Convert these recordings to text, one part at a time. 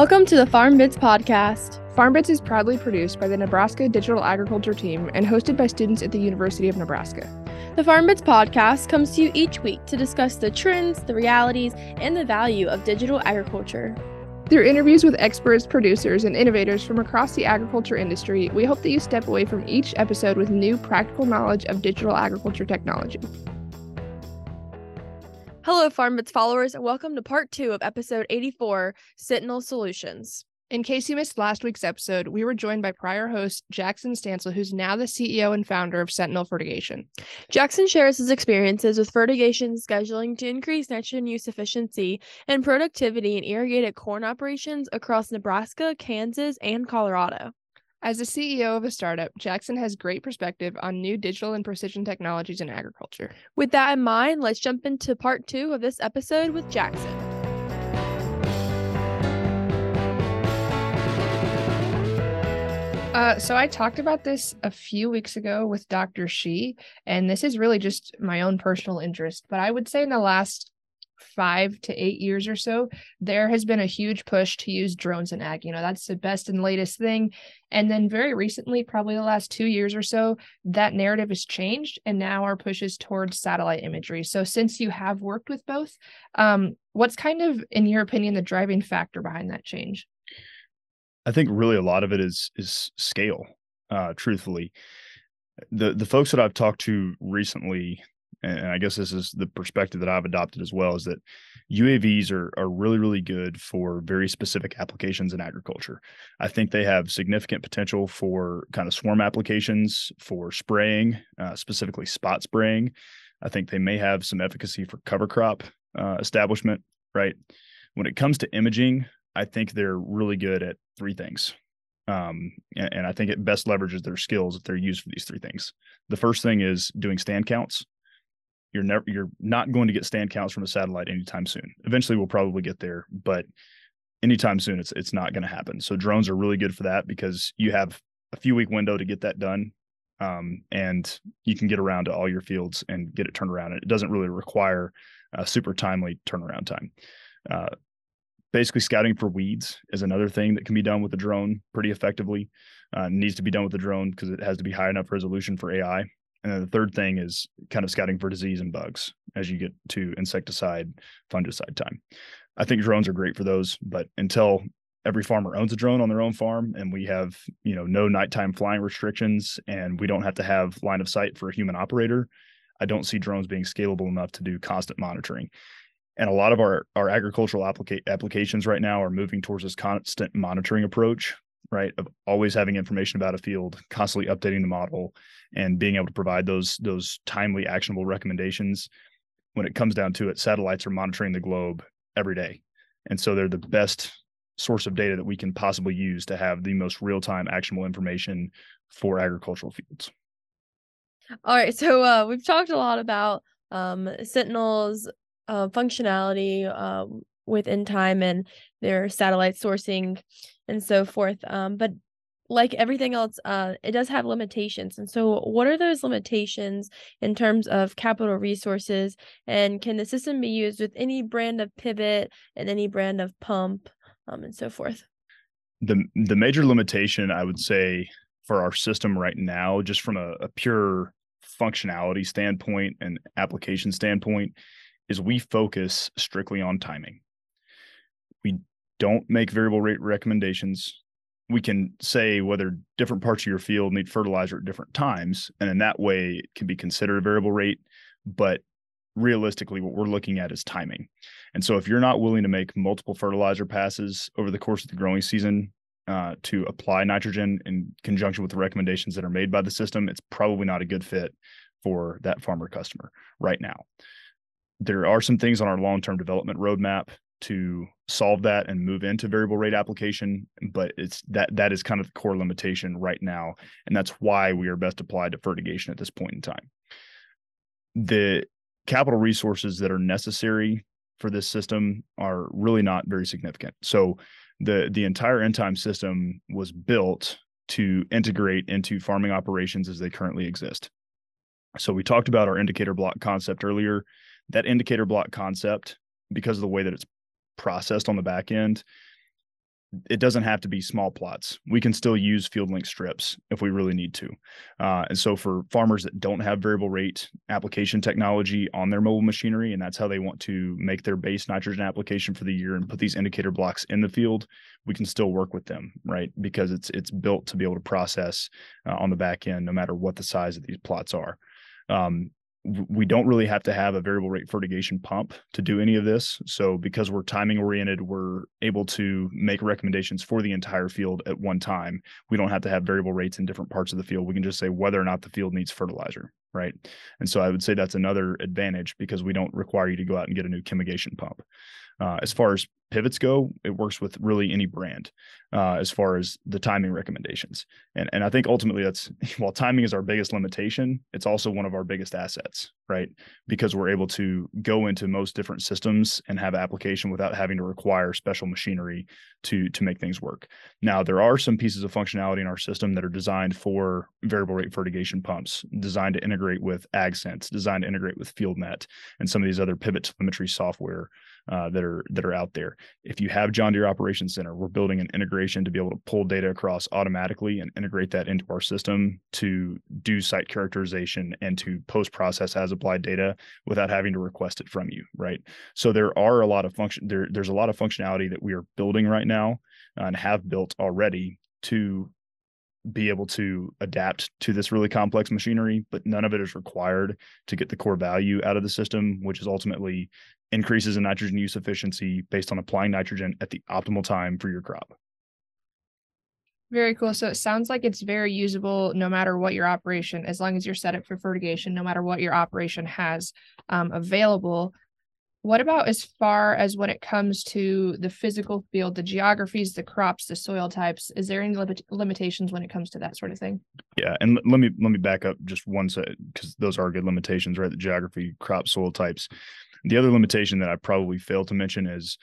Welcome to the Farm Bits podcast. Farm Bits is proudly produced by the Nebraska Digital Agriculture Team and hosted by students at the University of Nebraska. The Farm Bits podcast comes to you each week to discuss the trends, the realities, and the value of digital agriculture. Through interviews with experts, producers, and innovators from across the agriculture industry, we hope that you step away from each episode with new practical knowledge of digital agriculture technology. Hello, FarmBits followers, and welcome to part two of episode 84 Sentinel Solutions. In case you missed last week's episode, we were joined by prior host Jackson Stansel, who's now the CEO and founder of Sentinel Fertigation. Jackson shares his experiences with fertigation scheduling to increase nitrogen use efficiency and productivity in irrigated corn operations across Nebraska, Kansas, and Colorado. As the CEO of a startup, Jackson has great perspective on new digital and precision technologies in agriculture. With that in mind, let's jump into part two of this episode with Jackson. Uh, so I talked about this a few weeks ago with Dr. Shi, and this is really just my own personal interest. But I would say in the last five to eight years or so, there has been a huge push to use drones in ag. You know, that's the best and latest thing. And then very recently, probably the last two years or so, that narrative has changed. And now our push is towards satellite imagery. So since you have worked with both, um, what's kind of, in your opinion, the driving factor behind that change? I think really a lot of it is is scale, uh, truthfully. The the folks that I've talked to recently and I guess this is the perspective that I've adopted as well, is that UAVs are are really really good for very specific applications in agriculture. I think they have significant potential for kind of swarm applications for spraying, uh, specifically spot spraying. I think they may have some efficacy for cover crop uh, establishment. Right. When it comes to imaging, I think they're really good at three things. Um, and, and I think it best leverages their skills if they're used for these three things. The first thing is doing stand counts you're never you're not going to get stand counts from a satellite anytime soon. Eventually we'll probably get there, but anytime soon it's it's not going to happen. So drones are really good for that because you have a few week window to get that done. Um, and you can get around to all your fields and get it turned around. And it doesn't really require a super timely turnaround time. Uh, basically, scouting for weeds is another thing that can be done with a drone pretty effectively. Uh, needs to be done with the drone because it has to be high enough resolution for AI. And then the third thing is kind of scouting for disease and bugs as you get to insecticide, fungicide time. I think drones are great for those, but until every farmer owns a drone on their own farm and we have, you know, no nighttime flying restrictions and we don't have to have line of sight for a human operator, I don't see drones being scalable enough to do constant monitoring. And a lot of our our agricultural applica- applications right now are moving towards this constant monitoring approach right of always having information about a field constantly updating the model and being able to provide those those timely actionable recommendations when it comes down to it satellites are monitoring the globe every day. And so they're the best source of data that we can possibly use to have the most real-time actionable information for agricultural fields. All right so uh, we've talked a lot about um, sentinel's uh, functionality uh, with Intime and their satellite sourcing and so forth. Um, but like everything else, uh, it does have limitations. And so, what are those limitations in terms of capital resources? And can the system be used with any brand of pivot and any brand of pump, um, and so forth? The the major limitation I would say for our system right now, just from a, a pure functionality standpoint and application standpoint, is we focus strictly on timing. We don't make variable rate recommendations. We can say whether different parts of your field need fertilizer at different times. And in that way, it can be considered a variable rate. But realistically, what we're looking at is timing. And so if you're not willing to make multiple fertilizer passes over the course of the growing season, uh, to apply nitrogen in conjunction with the recommendations that are made by the system, it's probably not a good fit for that farmer customer right now. There are some things on our long term development roadmap to solve that and move into variable rate application but it's that that is kind of the core limitation right now and that's why we are best applied to fertigation at this point in time. The capital resources that are necessary for this system are really not very significant. So the the entire end time system was built to integrate into farming operations as they currently exist. So we talked about our indicator block concept earlier. That indicator block concept because of the way that it's processed on the back end it doesn't have to be small plots. We can still use field length strips if we really need to. Uh, and so for farmers that don't have variable rate application technology on their mobile machinery, and that's how they want to make their base nitrogen application for the year and put these indicator blocks in the field, we can still work with them, right? Because it's it's built to be able to process uh, on the back end, no matter what the size of these plots are. Um, we don't really have to have a variable rate fertigation pump to do any of this. So because we're timing oriented, we're able to make recommendations for the entire field at one time. We don't have to have variable rates in different parts of the field. We can just say whether or not the field needs fertilizer, right? And so I would say that's another advantage because we don't require you to go out and get a new chemigation pump. Uh, as far as pivots go, it works with really any brand uh, as far as the timing recommendations. And and I think ultimately that's while timing is our biggest limitation, it's also one of our biggest assets, right? Because we're able to go into most different systems and have application without having to require special machinery to to make things work. Now there are some pieces of functionality in our system that are designed for variable rate fertigation pumps, designed to integrate with AgSense, designed to integrate with FieldNet, and some of these other pivot telemetry software uh, that are that are out there. If you have John Deere Operations Center, we're building an integration to be able to pull data across automatically and integrate that into our system to do site characterization and to post process as applied data without having to request it from you, right? So there are a lot of function there. There's a lot of functionality that we are building right now uh, and have built already to be able to adapt to this really complex machinery, but none of it is required to get the core value out of the system, which is ultimately increases in nitrogen use efficiency based on applying nitrogen at the optimal time for your crop. Very cool. So it sounds like it's very usable no matter what your operation, as long as you're set up for fertigation, no matter what your operation has um, available. What about as far as when it comes to the physical field, the geographies, the crops, the soil types? Is there any limit- limitations when it comes to that sort of thing? Yeah, and l- let me let me back up just one second because those are good limitations, right? The geography, crop, soil types. The other limitation that I probably failed to mention is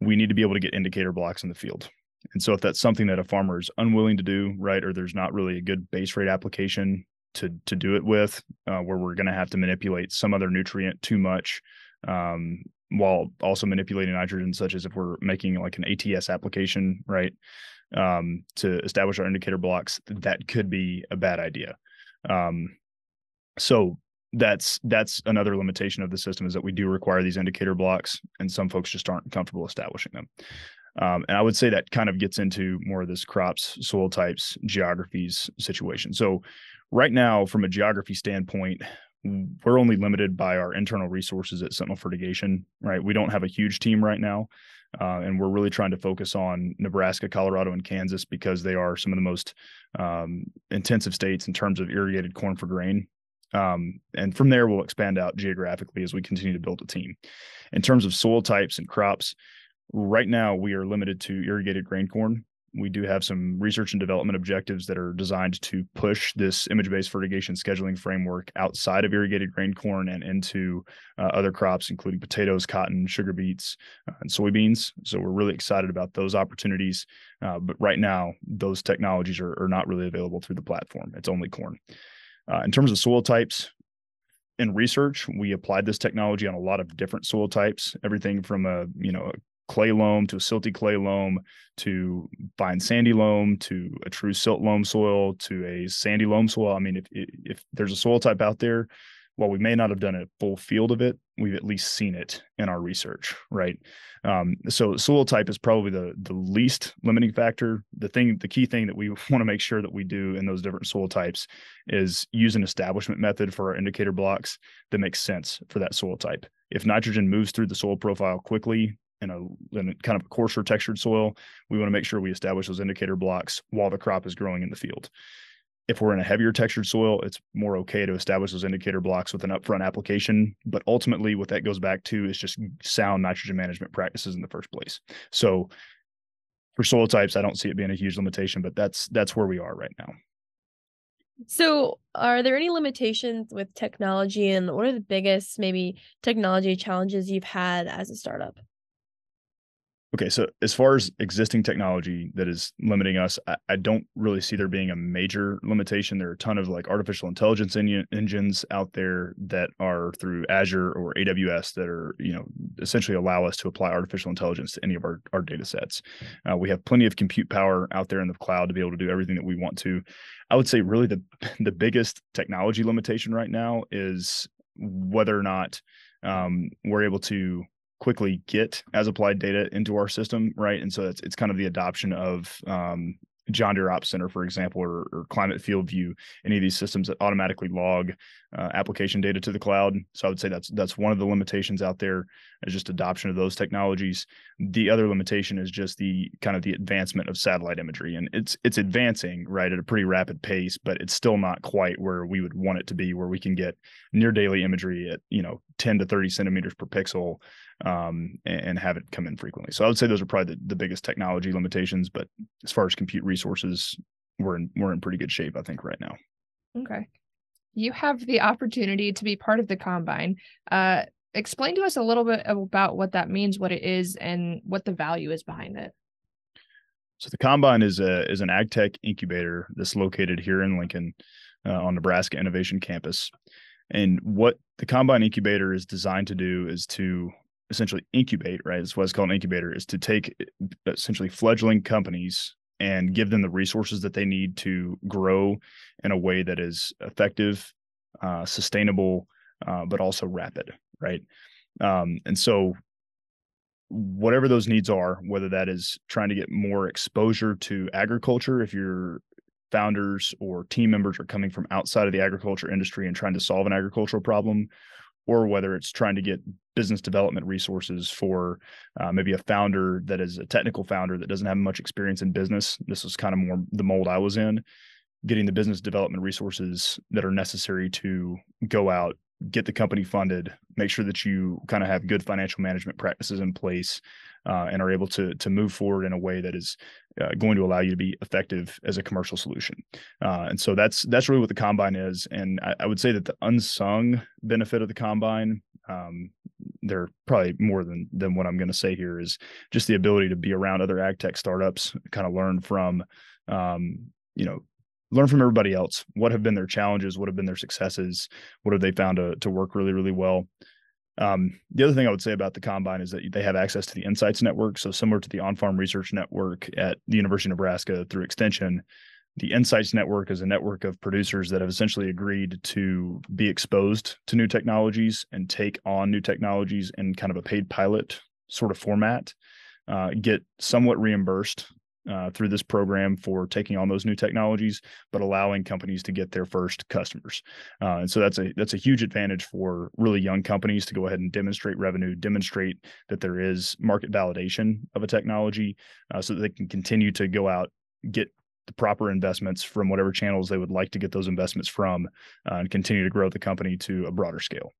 we need to be able to get indicator blocks in the field. And so if that's something that a farmer is unwilling to do, right, or there's not really a good base rate application to to do it with, uh, where we're going to have to manipulate some other nutrient too much, um, while also manipulating nitrogen, such as if we're making like an ATS application, right, um, to establish our indicator blocks, that could be a bad idea. Um, so that's that's another limitation of the system is that we do require these indicator blocks and some folks just aren't comfortable establishing them. Um, and i would say that kind of gets into more of this crops soil types geographies situation. So right now from a geography standpoint we're only limited by our internal resources at sentinel fertigation right? We don't have a huge team right now uh, and we're really trying to focus on nebraska colorado and kansas because they are some of the most um, intensive states in terms of irrigated corn for grain um, and from there, we'll expand out geographically as we continue to build a team. In terms of soil types and crops, right now we are limited to irrigated grain corn. We do have some research and development objectives that are designed to push this image based fertigation scheduling framework outside of irrigated grain corn and into uh, other crops, including potatoes, cotton, sugar beets, uh, and soybeans. So we're really excited about those opportunities. Uh, but right now, those technologies are, are not really available through the platform, it's only corn. Uh, in terms of soil types, in research, we applied this technology on a lot of different soil types, everything from a you know a clay loam to a silty clay loam to fine sandy loam to a true silt loam soil to a sandy loam soil. I mean, if if there's a soil type out there while we may not have done a full field of it, we've at least seen it in our research, right? Um, so soil type is probably the the least limiting factor. The thing, the key thing that we want to make sure that we do in those different soil types is use an establishment method for our indicator blocks that makes sense for that soil type. If nitrogen moves through the soil profile quickly, in a, in kind of coarser textured soil, we want to make sure we establish those indicator blocks while the crop is growing in the field if we're in a heavier textured soil, it's more okay to establish those indicator blocks with an upfront application. But ultimately, what that goes back to is just sound nitrogen management practices in the first place. So for soil types, I don't see it being a huge limitation, but that's that's where we are right now. So, are there any limitations with technology, and what are the biggest maybe technology challenges you've had as a startup? Okay, so as far as existing technology that is limiting us, I, I, don't really see there being a major limitation. There are a ton of like artificial intelligence en- engines out there that are through Azure or AWS that are, you know, essentially allow us to apply artificial intelligence to any of our, our data sets. Uh, we have plenty of compute power out there in the cloud to be able to do everything that we want to. I would say really the the biggest technology limitation right now is whether or not um, we're able to quickly get as applied data into our system, right? And so it's it's kind of the adoption of um, John Deere Ops Center, for example, or, or, Climate FieldView, any of these systems that automatically log uh, application data to the cloud. So I would say that's that's one of the limitations out there is just adoption of those technologies. The other limitation is just the kind of the advancement of satellite imagery, and it's it's advancing right at a pretty rapid pace, but it's still not quite where we would want it to be, where we can get near daily imagery at you know 10 to 30 centimeters per pixel um, and, have it come in frequently. So I would say those are probably the, the biggest technology limitations. But as far as compute we're in we're in pretty good shape, I think, right now. Okay. You have the opportunity to be part of the combine. Uh, explain to us a little bit about what that means, what it is, and what the value is behind it. So the combine is a is an ag tech incubator that's located here in Lincoln uh, on Nebraska Innovation Campus. And what the combine incubator is designed to do is to essentially incubate, right? That's what it's called an incubator, is to take essentially fledgling companies and give them the resources that they need to grow in a way that is effective, uh, sustainable, uh, but also rapid, right? Um, and so, whatever those needs are, whether that is trying to get more exposure to agriculture, if your founders or team members are coming from outside of the agriculture industry and trying to solve an agricultural problem, or whether it's trying to get business development resources for uh, maybe a founder that is a technical founder that doesn't have much experience in business. This was kind of more the mold I was in, getting the business development resources that are necessary to go out, get the company funded, make sure that you kind of have good financial management practices in place, uh, and are able to to move forward in a way that is uh, going to allow you to be effective as a commercial solution. Uh, and so that's that's really what the combine is. And I, I, would say that the unsung benefit of the combine, um, there probably more than than what I'm going to say here, is just the ability to be around other ag tech startups, kind of learn from, um, you know, learn from everybody else. What have been their challenges? What have been their successes? What have they found to to work really really well? Um, the other thing I would say about the combine is that they have access to the Insights Network. So similar to the On-Farm Research Network at the University of Nebraska through Extension, the Insights Network is a network of producers that have essentially agreed to be exposed to new technologies and take on new technologies in kind of a paid pilot sort of format, uh, get somewhat reimbursed uh, through this program for taking on those new technologies, but allowing companies to get their first customers. Uh, and so that's a that's a huge advantage for really young companies to go ahead and demonstrate revenue, demonstrate that there is market validation of a technology, uh, so that they can continue to go out get the proper investments from whatever channels they would like to get those investments from, uh, and continue to grow the company to a broader scale.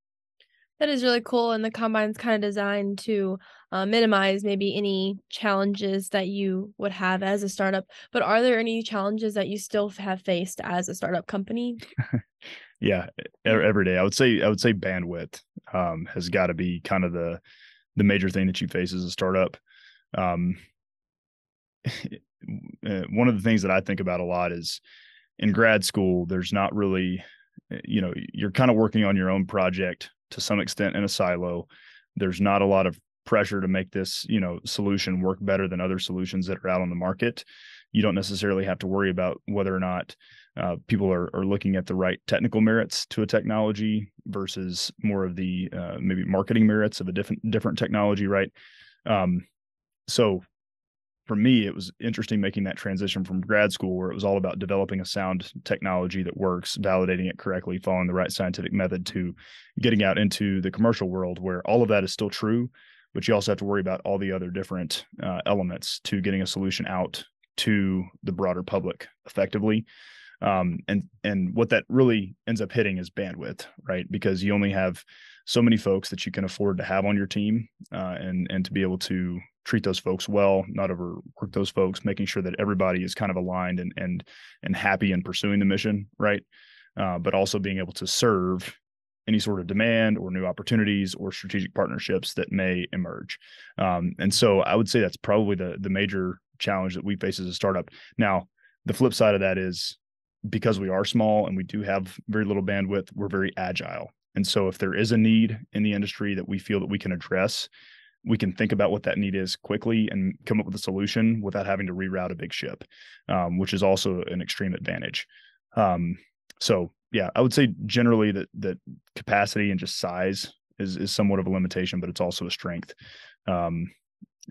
That is really cool. And the combine's kind of designed to uh, minimize maybe any challenges that you would have as a startup. But are there any challenges that you still have faced as a startup company? yeah, every day. I would say I would say bandwidth um, has got to be kind of the the major thing that you face as a startup. Um, eh, one of the things that I think about a lot is in grad school. There's not really, eh, you know, you're kind of working on your own project to some extent in a silo. There's not a lot of pressure to make this, you know, solution work better than other solutions that are out on the market. You don't necessarily have to worry about whether or not uh, people are, are looking at the right technical merits to a technology versus more of the uh, maybe marketing merits of a different different technology, right? Um, so for me, it was interesting making that transition from grad school where it was all about developing a sound technology that works, validating it correctly, following the right scientific method to getting out into the commercial world where all of that is still true, but you also have to worry about all the other different uh, elements to getting a solution out to the broader public effectively. Um, and and what that really ends up hitting is bandwidth, right? Because you only have so many folks that you can afford to have on your team, uh, and and to be able to treat those folks well, not overwork those folks, making sure that everybody is kind of aligned and and and happy in pursuing the mission, right? Uh, but also being able to serve any sort of demand or new opportunities or strategic partnerships that may emerge. Um, and so I would say that's probably the the major challenge that we face as a startup. Now, the flip side of that is because we are small and we do have very little bandwidth, we're very agile. And so if there is a need in the industry that we feel that we can address, we can think about what that need is quickly and come up with a solution without having to reroute a big ship, um, which is also an extreme advantage. Um, so yeah, I would say generally that that capacity and just size is is somewhat of a limitation, but it's also a strength. Um,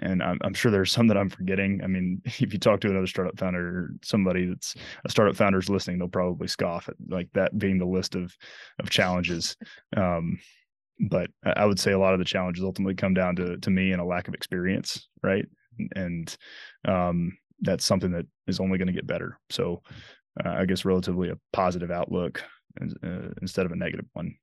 and I'm, I'm, sure there's some that I'm forgetting. I mean, if you talk to another startup founder or somebody that's a startup founder is listening, they'll probably scoff at like that being the list of of challenges. Um, but I would say a lot of the challenges ultimately come down to to me and a lack of experience, right? And um, that's something that is only going to get better. So uh, I guess relatively a positive outlook uh, instead of a negative one.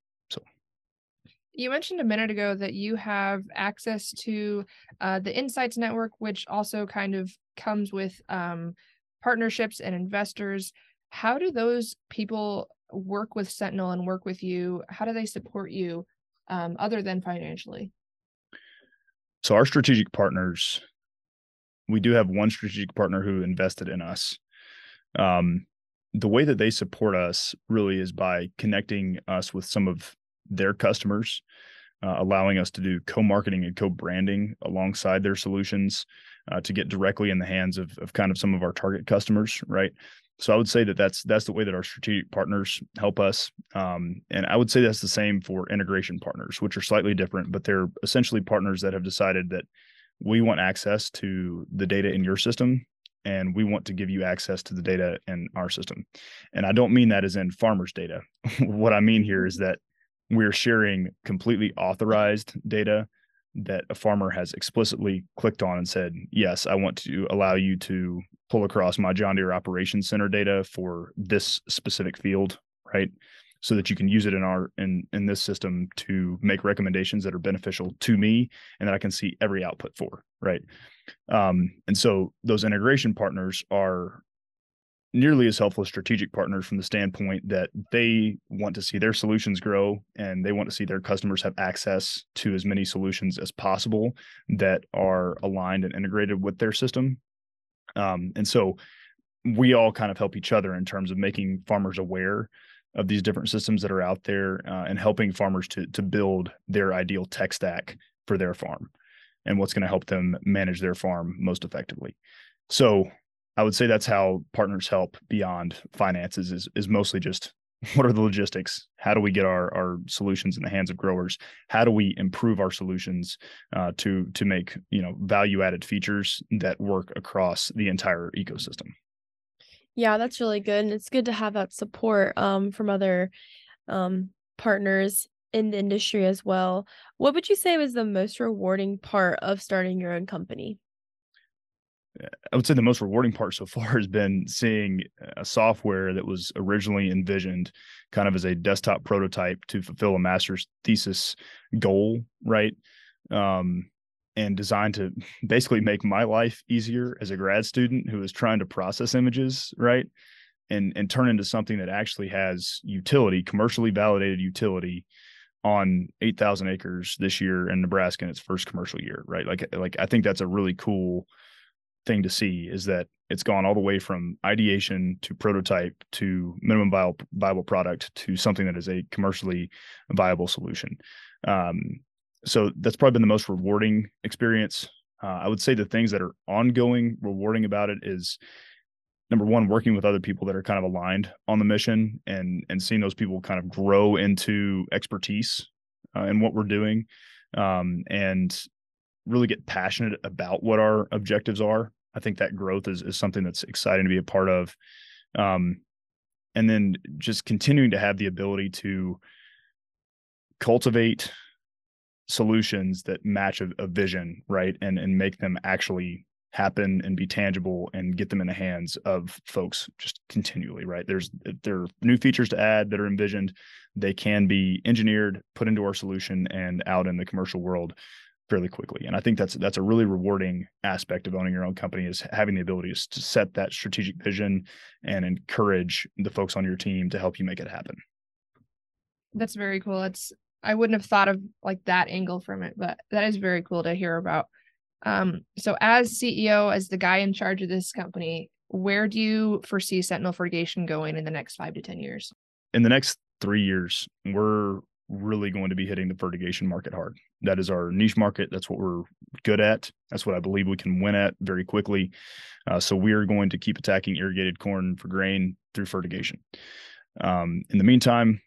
You mentioned a minute ago that you have access to uh, the Insights Network, which also kind of comes with um, partnerships and investors. How do those people work with Sentinel and work with you? How do they support you um, other than financially? So, our strategic partners, we do have one strategic partner who invested in us. Um, the way that they support us really is by connecting us with some of their customers, uh, allowing us to do co-marketing and co-branding alongside their solutions uh, to get directly in the hands of, of kind of some of our target customers, right? So I would say that that's that's the way that our strategic partners help us, um, and I would say that's the same for integration partners, which are slightly different, but they're essentially partners that have decided that we want access to the data in your system and we want to give you access to the data in our system. And I don't mean that as in farmers' data. what I mean here is that we're sharing completely authorized data that a farmer has explicitly clicked on and said, Yes, I want to allow you to pull across my John Deere Operations Center data for this specific field, right? So that you can use it in our in in this system to make recommendations that are beneficial to me and that I can see every output for, right? Um, and so those integration partners are nearly as helpful as strategic partners from the standpoint that they want to see their solutions grow and they want to see their customers have access to as many solutions as possible that are aligned and integrated with their system. Um, and so we all kind of help each other in terms of making farmers aware of these different systems that are out there uh, and helping farmers to to build their ideal tech stack for their farm and what's going to help them manage their farm most effectively. So I would say that's how partners help beyond finances is is mostly just what are the logistics? How do we get our our solutions in the hands of growers? How do we improve our solutions uh, to to make you know value added features that work across the entire ecosystem? Yeah, that's really good, and it's good to have that support um, from other um, partners in the industry as well. What would you say was the most rewarding part of starting your own company? I would say the most rewarding part so far has been seeing a software that was originally envisioned kind of as a desktop prototype to fulfill a master's thesis goal, right? Um, and designed to basically make my life easier as a grad student who is trying to process images, right? And and turn into something that actually has utility, commercially validated utility on 8,000 acres this year in Nebraska in its first commercial year, right? Like like I think that's a really cool thing to see is that it's gone all the way from ideation to prototype to minimum viable, viable product to something that is a commercially viable solution. Um, so that's probably been the most rewarding experience. Uh, I would say the things that are ongoing rewarding about it is number one, working with other people that are kind of aligned on the mission and and seeing those people kind of grow into expertise uh, in what we're doing, um, and really get passionate about what our objectives are. I think that growth is is something that's exciting to be a part of. Um, and then just continuing to have the ability to cultivate solutions that match a, a, vision, right? And and make them actually happen and be tangible and get them in the hands of folks just continually, right? There's there are new features to add that are envisioned. They can be engineered, put into our solution, and out in the commercial world fairly quickly. And I think that's that's a really rewarding aspect of owning your own company is having the ability to set that strategic vision and encourage the folks on your team to help you make it happen. That's very cool. It's I wouldn't have thought of like that angle from it, but that is very cool to hear about. Um, so as CEO, as the guy in charge of this company, where do you foresee Sentinel Fertigation going in the next five to 10 years? In the next three years, we're really going to be hitting the fertigation market hard. That is our niche market. That's what we're good at. That's what I believe we can win at very quickly. Uh, so we are going to keep attacking irrigated corn for grain through fertigation. Um, in the meantime,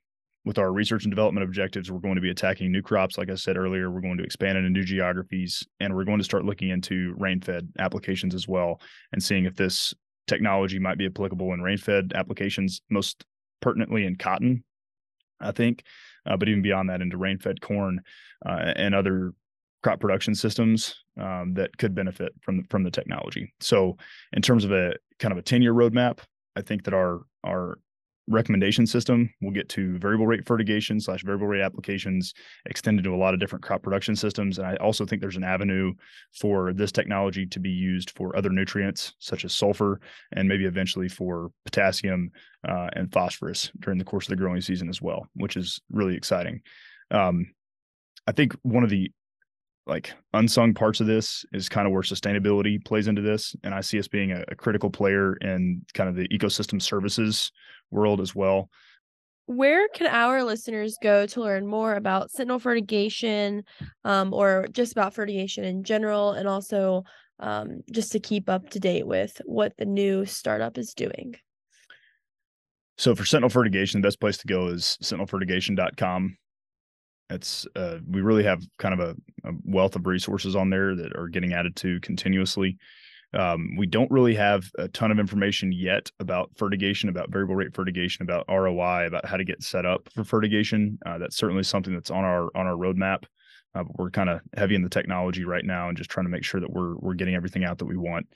with our research and development objectives, we're going to be attacking new crops. Like I said earlier, we're going to expand into new geographies and we're going to start looking into rain fed applications as well and seeing if this technology might be applicable in rain fed applications, most pertinently in cotton, I think, uh, but even beyond that, into rain fed corn uh, and other crop production systems um, that could benefit from from the technology. So, in terms of a kind of a ten year roadmap, I think that our our recommendation system. We'll get to variable rate fertigation slash variable rate applications extended to a lot of different crop production systems. And i also think there's an avenue for this technology to be used for other nutrients such as sulfur and maybe eventually for potassium uh, and phosphorus during the course of the growing season as well which is really exciting. Um, i think one of the like unsung parts of this is kind of where sustainability plays into this and i see us being a, a critical player in kind of the ecosystem services world as well. Where can our listeners go to learn more about Sentinel fertigation um, or just about fertigation in general, and also um, just to keep up to date with what the new startup is doing? So for Sentinel fertigation, the best place to go is sentinelfertigation.com. It's uh, we really have kind of a, a wealth of resources on there that are getting added to continuously. Um, we don't really have a ton of information yet about fertigation, about variable rate fertigation, about ROI, about how to get set up for fertigation. Uh, that's certainly something that's on our on our roadmap. Uh, but we're kind of heavy in the technology right now and just trying to make sure that we're we're getting everything out that we want.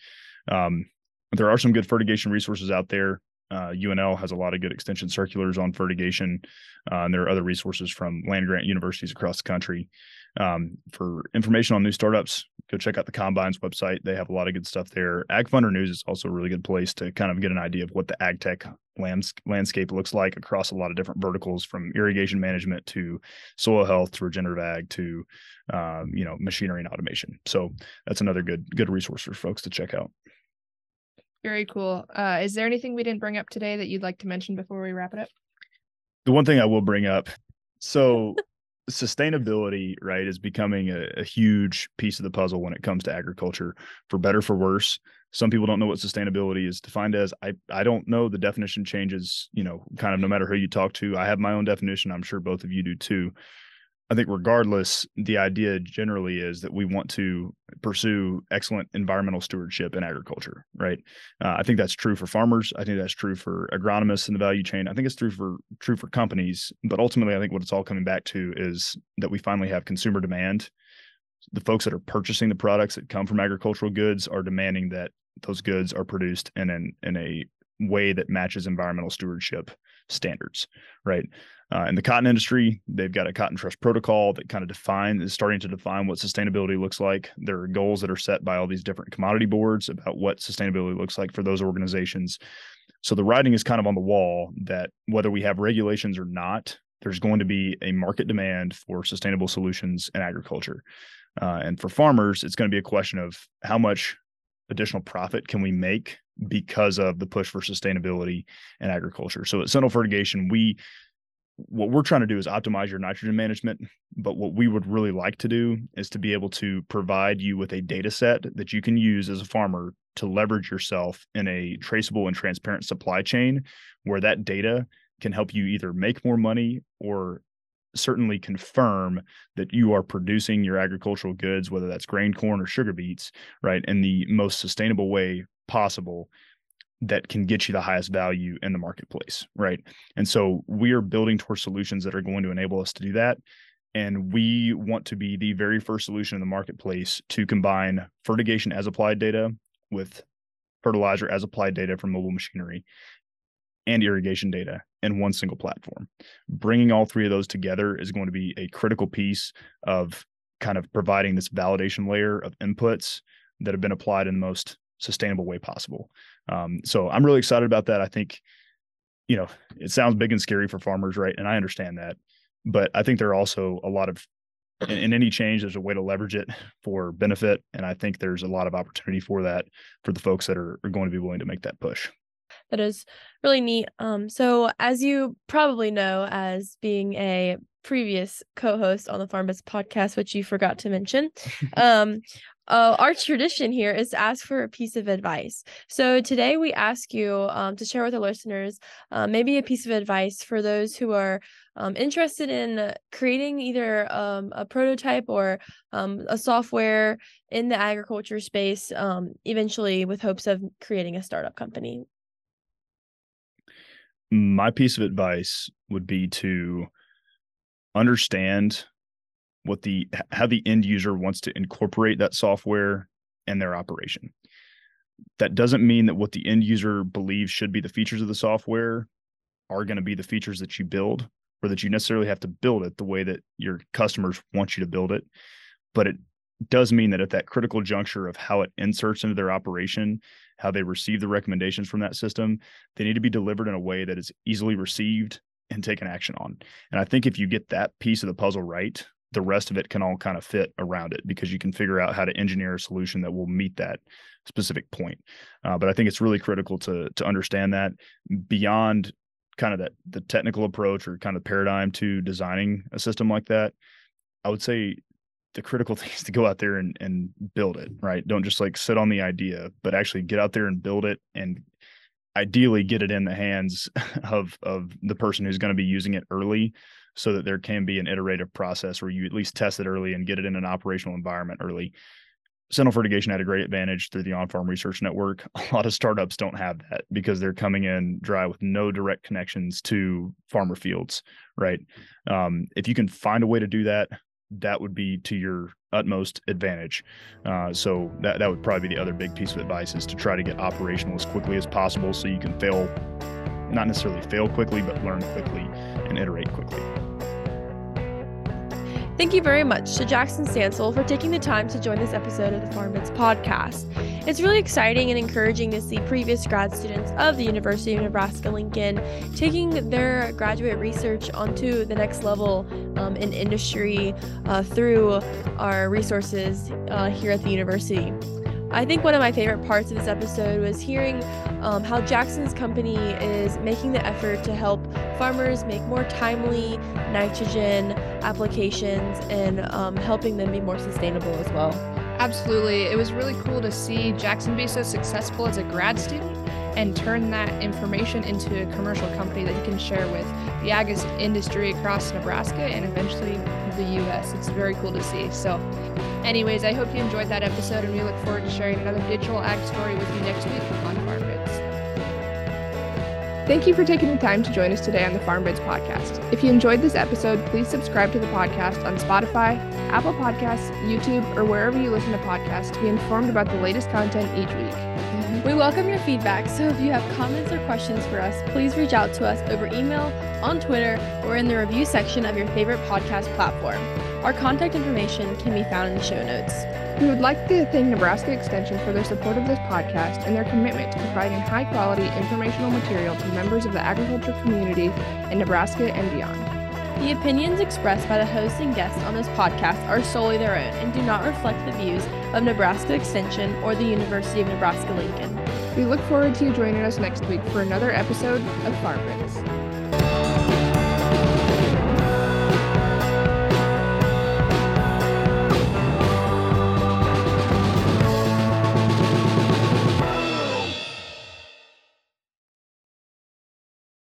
Um, there are some good fertigation resources out there. Uh, UNL has a lot of good extension circulars on fertigation, uh, and there are other resources from land grant universities across the country. Um, for information on new startups, go check out the Combines website. They have a lot of good stuff there. AgFunderNews is also a really good place to kind of get an idea of what the ag tech lands- landscape looks like across a lot of different verticals, from irrigation management to soil health to regenerative ag to um, you know machinery and automation. So that's another good good resource for folks to check out. Very cool. Uh, is there anything we didn't bring up today that you'd like to mention before we wrap it up? The one thing I will bring up, so sustainability, right, is becoming a, a, huge piece of the puzzle when it comes to agriculture, for better for worse. Some people don't know what sustainability is defined as. I I don't know. The definition changes, you know, kind of no matter who you talk to. I have my own definition. I'm sure both of you do too. I think regardless, the idea generally is that we want to pursue excellent environmental stewardship in agriculture, right? Uh, I think that's true for farmers. I think that's true for agronomists in the value chain. I think it's true for true for companies. But ultimately, I think what it's all coming back to is that we finally have consumer demand. The folks that are purchasing the products that come from agricultural goods are demanding that those goods are produced in an in a way that matches environmental stewardship standards, right? Uh, in the cotton industry, they've got a cotton trust protocol that kind of define is starting to define what sustainability looks like. There are goals that are set by all these different commodity boards about what sustainability looks like for those organizations. So the writing is kind of on the wall that whether we have regulations or not, there's going to be a market demand for sustainable solutions in agriculture. Uh, and for farmers, it's going to be a question of how much additional profit can we make because of the push for sustainability in agriculture. So at Sentinel Fertigation, we what we're trying to do is optimize your nitrogen management but what we would really like to do is to be able to provide you with a data set that you can use as a farmer to leverage yourself in a traceable and transparent supply chain where that data can help you either make more money or certainly confirm that you are producing your agricultural goods whether that's grain corn or sugar beets right in the most sustainable way possible that can get you the highest value in the marketplace, right? And so we are building towards solutions that are going to enable us to do that. And we want to be the very first solution in the marketplace to combine fertigation as applied data with fertilizer as applied data from mobile machinery and irrigation data in one single platform. Bringing all three of those together is going to be a critical piece of kind of providing this validation layer of inputs that have been applied in the most sustainable way possible. Um, so I'm really excited about that. I think, you know, it sounds big and scary for farmers, right? And I understand that. but I think there are also a lot of in, in, any change, there's a way to leverage it for benefit, and I think there's a lot of opportunity for that for the folks that are, are going to be willing to make that push. That is really neat. Um, so as you probably know, as being a previous co-host on the Farm Bits podcast, which you forgot to mention, um, uh, our tradition here is to ask for a piece of advice. So today we ask you um, to share with the listeners uh, maybe a piece of advice for those who are um, interested in creating either um, a prototype or um, a software in the agriculture space, um, eventually with hopes of creating a startup company. My piece of advice would be to understand what the how the end user wants to incorporate that software in their operation. That doesn't mean that what the end user believes should be the features of the software are going to be the features that you build or that you necessarily have to build it the way that your customers want you to build it. But it does mean that at that critical juncture of how it inserts into their operation, how they receive the recommendations from that system, they need to be delivered in a way that is easily received and taken action on. And I think if you get that piece of the puzzle right, the rest of it can all kind of fit around it because you can figure out how to engineer a solution that will meet that specific point. Uh, but I think it's really critical to to understand that beyond kind of that the technical approach or kind of paradigm to designing a system like that. I would say the critical thing is to go out there and, and build it, right? Don't just like sit on the idea, but actually get out there and build it and ideally get it in the hands of of the person who's going to be using it early so that there can be an iterative process where you at least test it early and get it in an operational environment early. Sentinel Fertigation had a great advantage through the on farm research network. A lot of startups don't have that because they're coming in dry with no direct connections to farmer fields, right? Um, if you can find a way to do that, that would be to your utmost advantage. Uh, so that, that would probably be the other big piece of advice is to try to get operational as quickly as possible so you can fail, not necessarily fail quickly, but learn quickly and iterate quickly. Thank you very much to Jackson Stansel for taking the time to join this episode of the Farm Bits podcast. It's really exciting and encouraging to see previous grad students of the University of Nebraska Lincoln taking their graduate research onto the next level um, in industry uh, through our resources uh, here at the university. I think one of my favorite parts of this episode was hearing um, how Jackson's company is making the effort to help farmers make more timely nitrogen applications and um, helping them be more sustainable as well. Absolutely. It was really cool to see Jackson be so successful as a grad student and turn that information into a commercial company that he can share with the ag industry across Nebraska and eventually the U.S. It's very cool to see. So, anyways, I hope you enjoyed that episode, and we look forward to sharing another digital ag story with you next week. Thank you for taking the time to join us today on the Farm Bits podcast. If you enjoyed this episode, please subscribe to the podcast on Spotify, Apple Podcasts, YouTube, or wherever you listen to podcasts to be informed about the latest content each week. Mm-hmm. We welcome your feedback, so if you have comments or questions for us, please reach out to us over email, on Twitter, or in the review section of your favorite podcast platform. Our contact information can be found in the show notes. We would like to thank Nebraska Extension for their support of this podcast and their commitment to providing high quality informational material to members of the agriculture community in Nebraska and beyond. The opinions expressed by the hosts and guests on this podcast are solely their own and do not reflect the views of Nebraska Extension or the University of Nebraska Lincoln. We look forward to you joining us next week for another episode of Farm Bits.